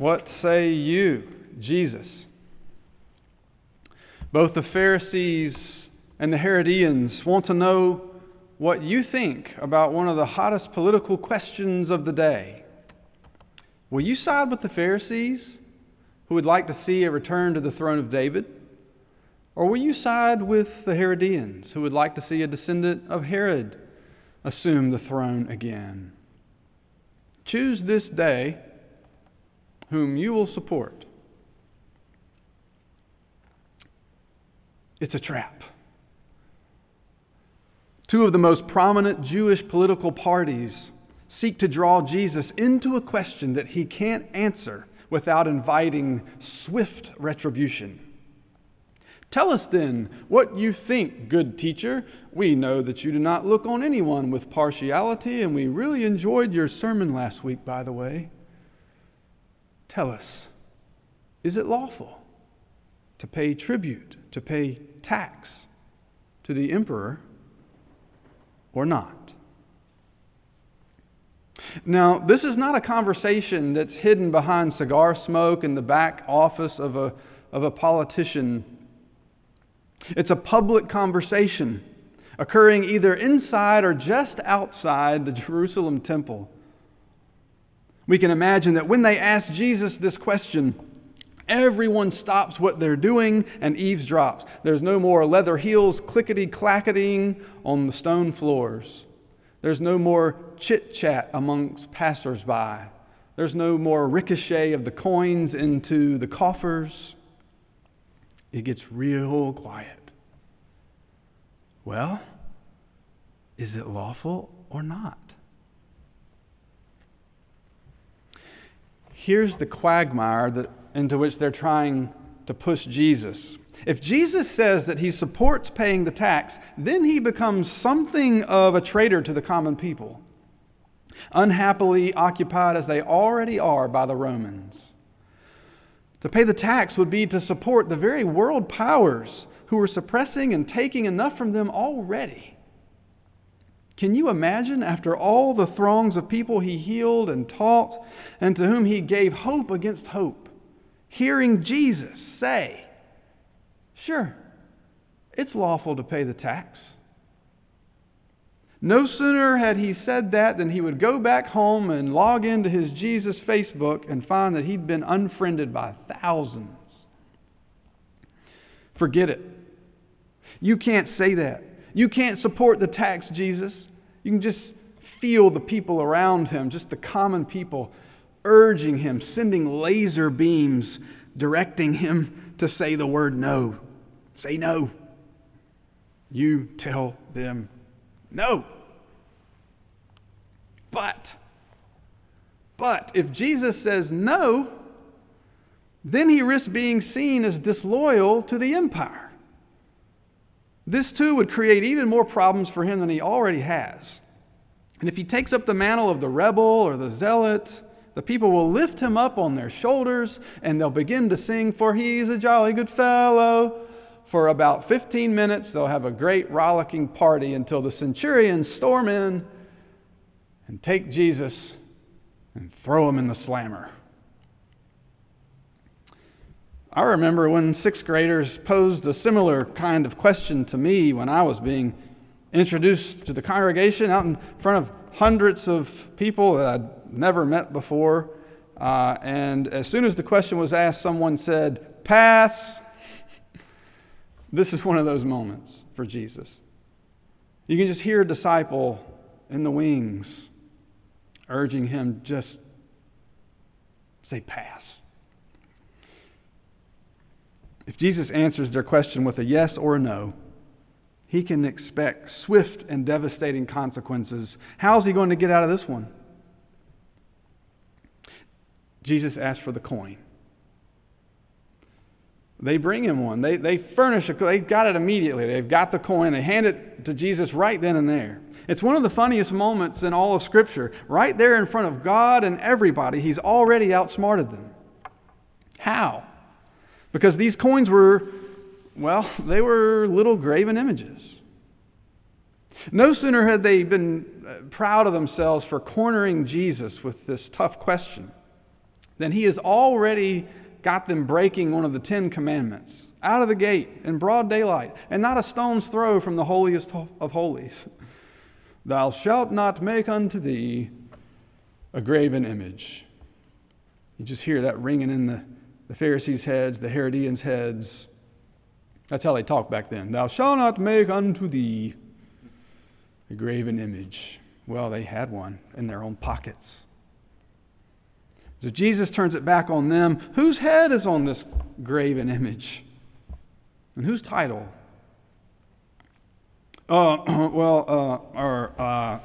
What say you, Jesus? Both the Pharisees and the Herodians want to know what you think about one of the hottest political questions of the day. Will you side with the Pharisees, who would like to see a return to the throne of David? Or will you side with the Herodians, who would like to see a descendant of Herod assume the throne again? Choose this day whom you will support. It's a trap. Two of the most prominent Jewish political parties seek to draw Jesus into a question that he can't answer without inviting swift retribution. Tell us then what you think, good teacher. We know that you do not look on anyone with partiality, and we really enjoyed your sermon last week, by the way. Tell us, is it lawful to pay tribute, to pay tax to the emperor or not? Now, this is not a conversation that's hidden behind cigar smoke in the back office of a, of a politician. It's a public conversation occurring either inside or just outside the Jerusalem temple. We can imagine that when they ask Jesus this question, Everyone stops what they're doing and eavesdrops. There's no more leather heels clickety clacketing on the stone floors. There's no more chit chat amongst passersby. There's no more ricochet of the coins into the coffers. It gets real quiet. Well, is it lawful or not? Here's the quagmire that into which they're trying to push Jesus. If Jesus says that he supports paying the tax, then he becomes something of a traitor to the common people, unhappily occupied as they already are by the Romans. To pay the tax would be to support the very world powers who are suppressing and taking enough from them already. Can you imagine, after all the throngs of people he healed and taught, and to whom he gave hope against hope, hearing Jesus say, Sure, it's lawful to pay the tax. No sooner had he said that than he would go back home and log into his Jesus Facebook and find that he'd been unfriended by thousands. Forget it. You can't say that. You can't support the tax, Jesus. You can just feel the people around him, just the common people urging him, sending laser beams, directing him to say the word no. Say no. You tell them no. But, but if Jesus says no, then he risks being seen as disloyal to the empire. This too would create even more problems for him than he already has. And if he takes up the mantle of the rebel or the zealot, the people will lift him up on their shoulders and they'll begin to sing, For he's a jolly good fellow. For about 15 minutes, they'll have a great rollicking party until the centurions storm in and take Jesus and throw him in the slammer. I remember when sixth graders posed a similar kind of question to me when I was being introduced to the congregation out in front of hundreds of people that I'd never met before. Uh, and as soon as the question was asked, someone said, Pass. this is one of those moments for Jesus. You can just hear a disciple in the wings urging him, just say, Pass. If Jesus answers their question with a yes or a no, he can expect swift and devastating consequences. How's he going to get out of this one? Jesus asked for the coin. They bring him one. They, they furnish it. They got it immediately. They've got the coin. They hand it to Jesus right then and there. It's one of the funniest moments in all of Scripture. Right there in front of God and everybody, he's already outsmarted them. How? Because these coins were well, they were little graven images. No sooner had they been uh, proud of themselves for cornering Jesus with this tough question than he has already got them breaking one of the Ten Commandments out of the gate in broad daylight and not a stone's throw from the holiest of holies. Thou shalt not make unto thee a graven image. You just hear that ringing in the, the Pharisees' heads, the Herodians' heads. That's how they talked back then. Thou shalt not make unto thee a graven image. Well, they had one in their own pockets. So Jesus turns it back on them. Whose head is on this graven image? And whose title? Uh, well, uh, or, uh,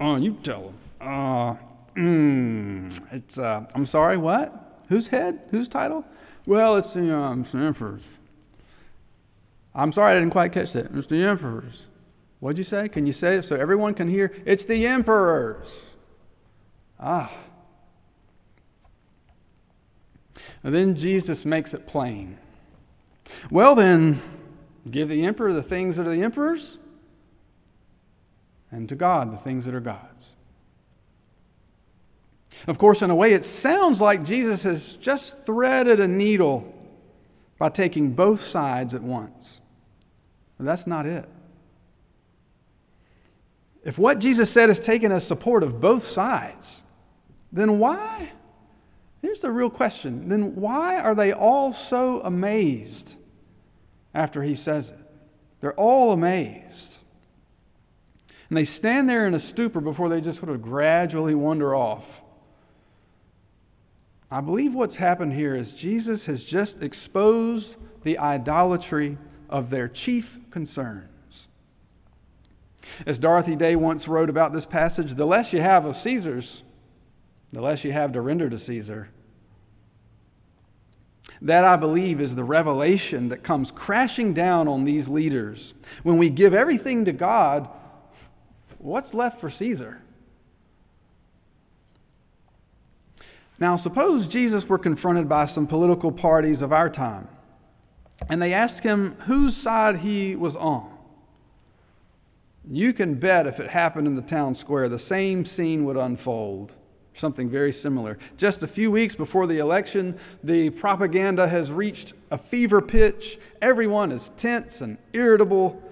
oh, you tell them. Uh, mm, it's, uh, I'm sorry, what? Whose head? Whose title? Well, it's the, um, it's the emperor's. I'm sorry, I didn't quite catch that. It's the emperor's. What'd you say? Can you say it so everyone can hear? It's the emperor's. Ah. And then Jesus makes it plain. Well, then, give the emperor the things that are the emperor's, and to God the things that are God's. Of course, in a way, it sounds like Jesus has just threaded a needle by taking both sides at once. But that's not it. If what Jesus said is taken as support of both sides, then why Here's the real question then why are they all so amazed after he says it? They're all amazed. And they stand there in a stupor before they just sort of gradually wander off. I believe what's happened here is Jesus has just exposed the idolatry of their chief concerns. As Dorothy Day once wrote about this passage, the less you have of Caesar's, the less you have to render to Caesar. That, I believe, is the revelation that comes crashing down on these leaders. When we give everything to God, what's left for Caesar? Now, suppose Jesus were confronted by some political parties of our time, and they asked him whose side he was on. You can bet if it happened in the town square, the same scene would unfold something very similar. Just a few weeks before the election, the propaganda has reached a fever pitch. Everyone is tense and irritable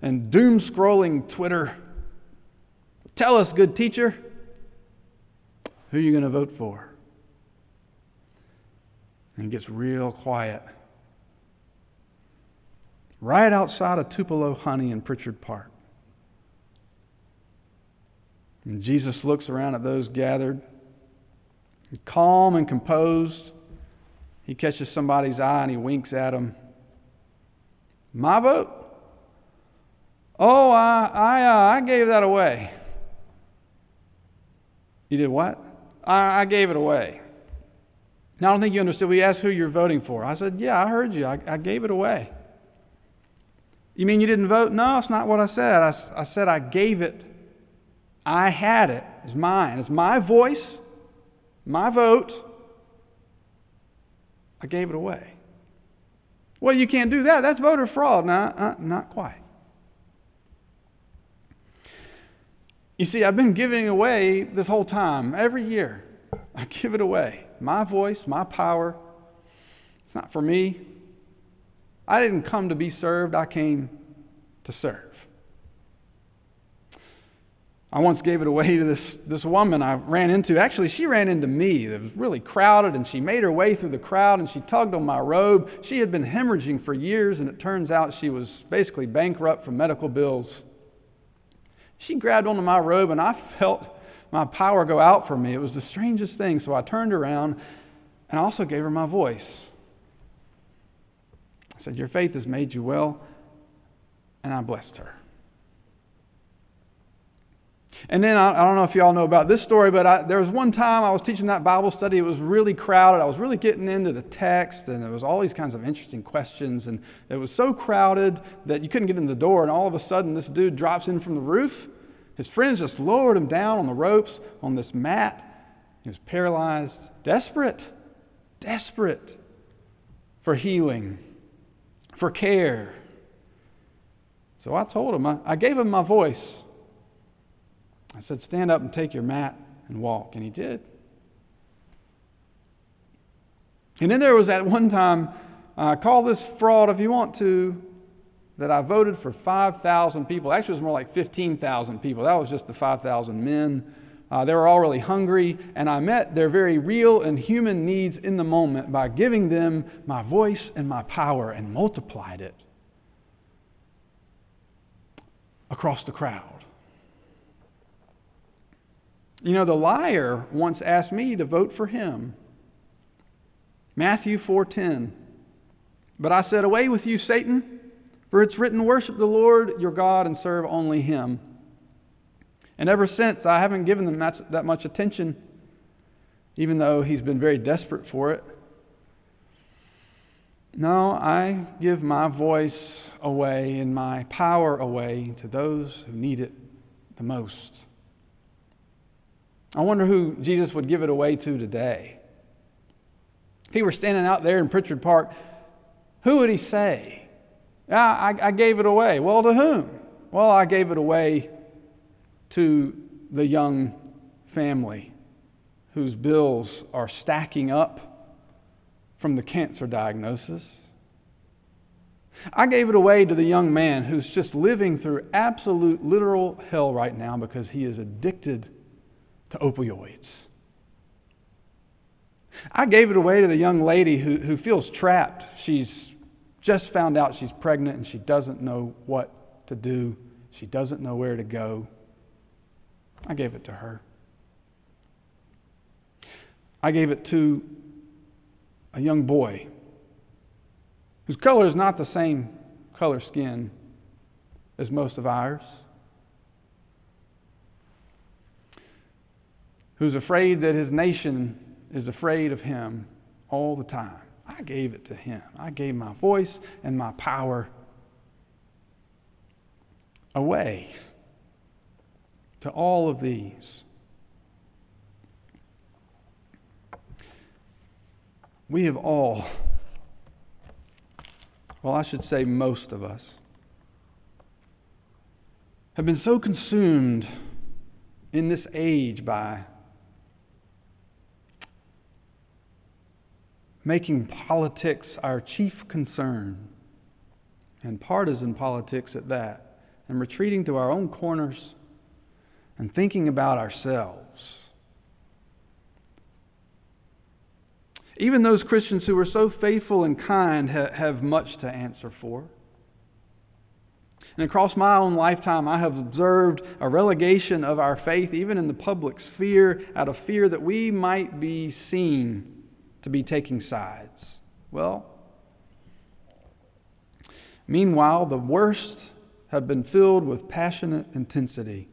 and doom scrolling Twitter. Tell us, good teacher, who are you going to vote for? And gets real quiet. Right outside of Tupelo Honey in Pritchard Park. And Jesus looks around at those gathered, calm and composed. He catches somebody's eye and he winks at him. My vote? Oh, I, I, uh, I gave that away. You did what? I, I gave it away. Now, I don't think you understood. We asked who you're voting for. I said, Yeah, I heard you. I, I gave it away. You mean you didn't vote? No, it's not what I said. I, I said I gave it I had it. It's mine. It's my voice, my vote. I gave it away. Well, you can't do that. That's voter fraud. No, uh, not quite. You see, I've been giving away this whole time, every year. I give it away. My voice, my power. It's not for me. I didn't come to be served, I came to serve. I once gave it away to this, this woman I ran into. Actually, she ran into me. It was really crowded, and she made her way through the crowd and she tugged on my robe. She had been hemorrhaging for years, and it turns out she was basically bankrupt from medical bills. She grabbed onto my robe, and I felt my power go out from me. It was the strangest thing. So I turned around and I also gave her my voice. I said, Your faith has made you well, and I blessed her. And then I, I, don't know if y'all know about this story, but I, there was one time I was teaching that Bible study. It was really crowded. I was really getting into the text, and there was all these kinds of interesting questions. And it was so crowded that you couldn't get in the door. And all of a sudden, this dude drops in from the roof. His friends just lowered him down on the ropes on this mat. He was paralyzed, desperate, desperate for healing, for care. So I told him, I, I gave him my voice. I said, Stand up and take your mat and walk. And he did. And then there was that one time, uh, call this fraud if you want to, that I voted for 5,000 people. Actually, it was more like 15,000 people. That was just the 5,000 men. Uh, they were all really hungry, and I met their very real and human needs in the moment by giving them my voice and my power and multiplied it across the crowd. You know, the liar once asked me to vote for him. Matthew 4:10. But I said, "Away with you, Satan, for it's written, worship the Lord your God and serve only him." And ever since, I haven't given them that, much attention, even though he's been very desperate for it. No, I give my voice away and my power away to those who need it the most. I wonder who Jesus would give it away to today. If he were standing out there in Pritchard Park, who would he say? Yeah, I, I gave it away. Well, to whom? Well, I gave it away to the young family whose bills are stacking up from the cancer diagnosis. I gave it away to the young man who's just living through absolute literal hell right now because he is addicted to opioids. I gave it away to the young lady who, who feels trapped. She's just found out she's pregnant and she doesn't know what to do, she doesn't know where to go. I gave it to her. I gave it to a young boy whose color is not the same color skin as most of ours, who's afraid that his nation is afraid of him all the time. I gave it to him. I gave my voice and my power away to all of these. We have all, well, I should say most of us, have been so consumed in this age by making politics our chief concern, and partisan politics at that, and retreating to our own corners and thinking about ourselves. Even those Christians who are so faithful and kind ha- have much to answer for. And across my own lifetime, I have observed a relegation of our faith, even in the public sphere, out of fear that we might be seen to be taking sides. Well, meanwhile, the worst have been filled with passionate intensity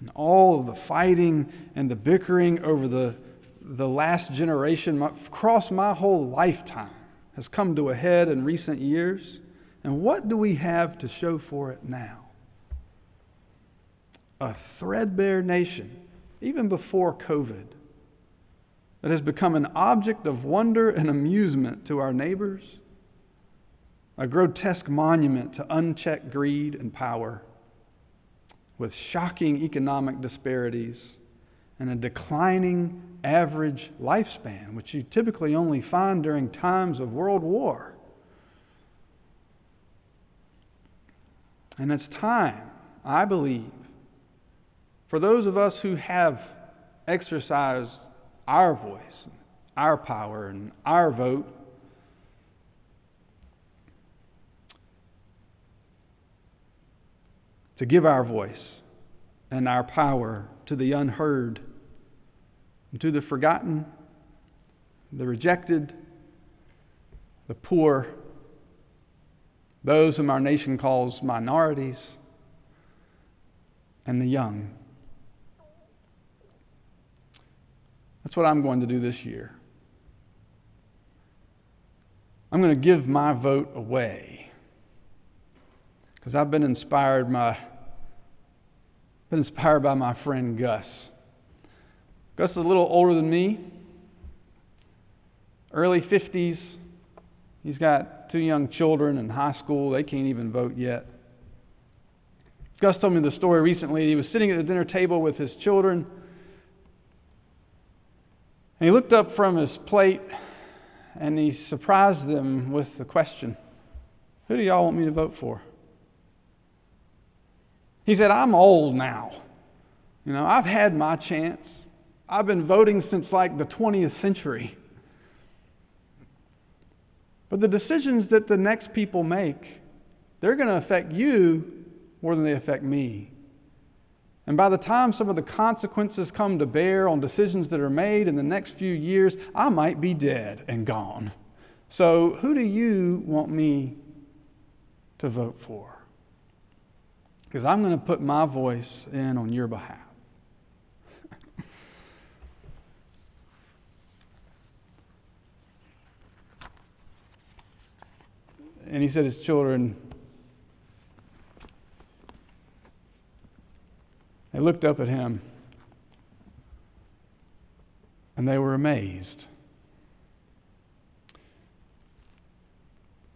and all of the fighting and the bickering over the, the last generation across my whole lifetime has come to a head in recent years. And what do we have to show for it now? A threadbare nation, even before COVID, that has become an object of wonder and amusement to our neighbors, a grotesque monument to unchecked greed and power with shocking economic disparities and a declining average lifespan, which you typically only find during times of world war. And it's time, I believe, for those of us who have exercised our voice, our power, and our vote to give our voice and our power to the unheard, and to the forgotten, the rejected, the poor, those whom our nation calls minorities, and the young. That's what I'm going to do this year. I'm going to give my vote away because I've been inspired by been inspired by my friend Gus. Gus is a little older than me, early 50s. He's got two young children in high school. They can't even vote yet. Gus told me the story recently. He was sitting at the dinner table with his children. And he looked up from his plate and he surprised them with the question Who do y'all want me to vote for? He said, I'm old now. You know, I've had my chance. I've been voting since like the 20th century. But the decisions that the next people make, they're going to affect you more than they affect me. And by the time some of the consequences come to bear on decisions that are made in the next few years, I might be dead and gone. So, who do you want me to vote for? Because I'm going to put my voice in on your behalf. and he said, His children, They looked up at him and they were amazed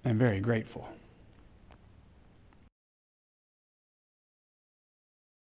and very grateful.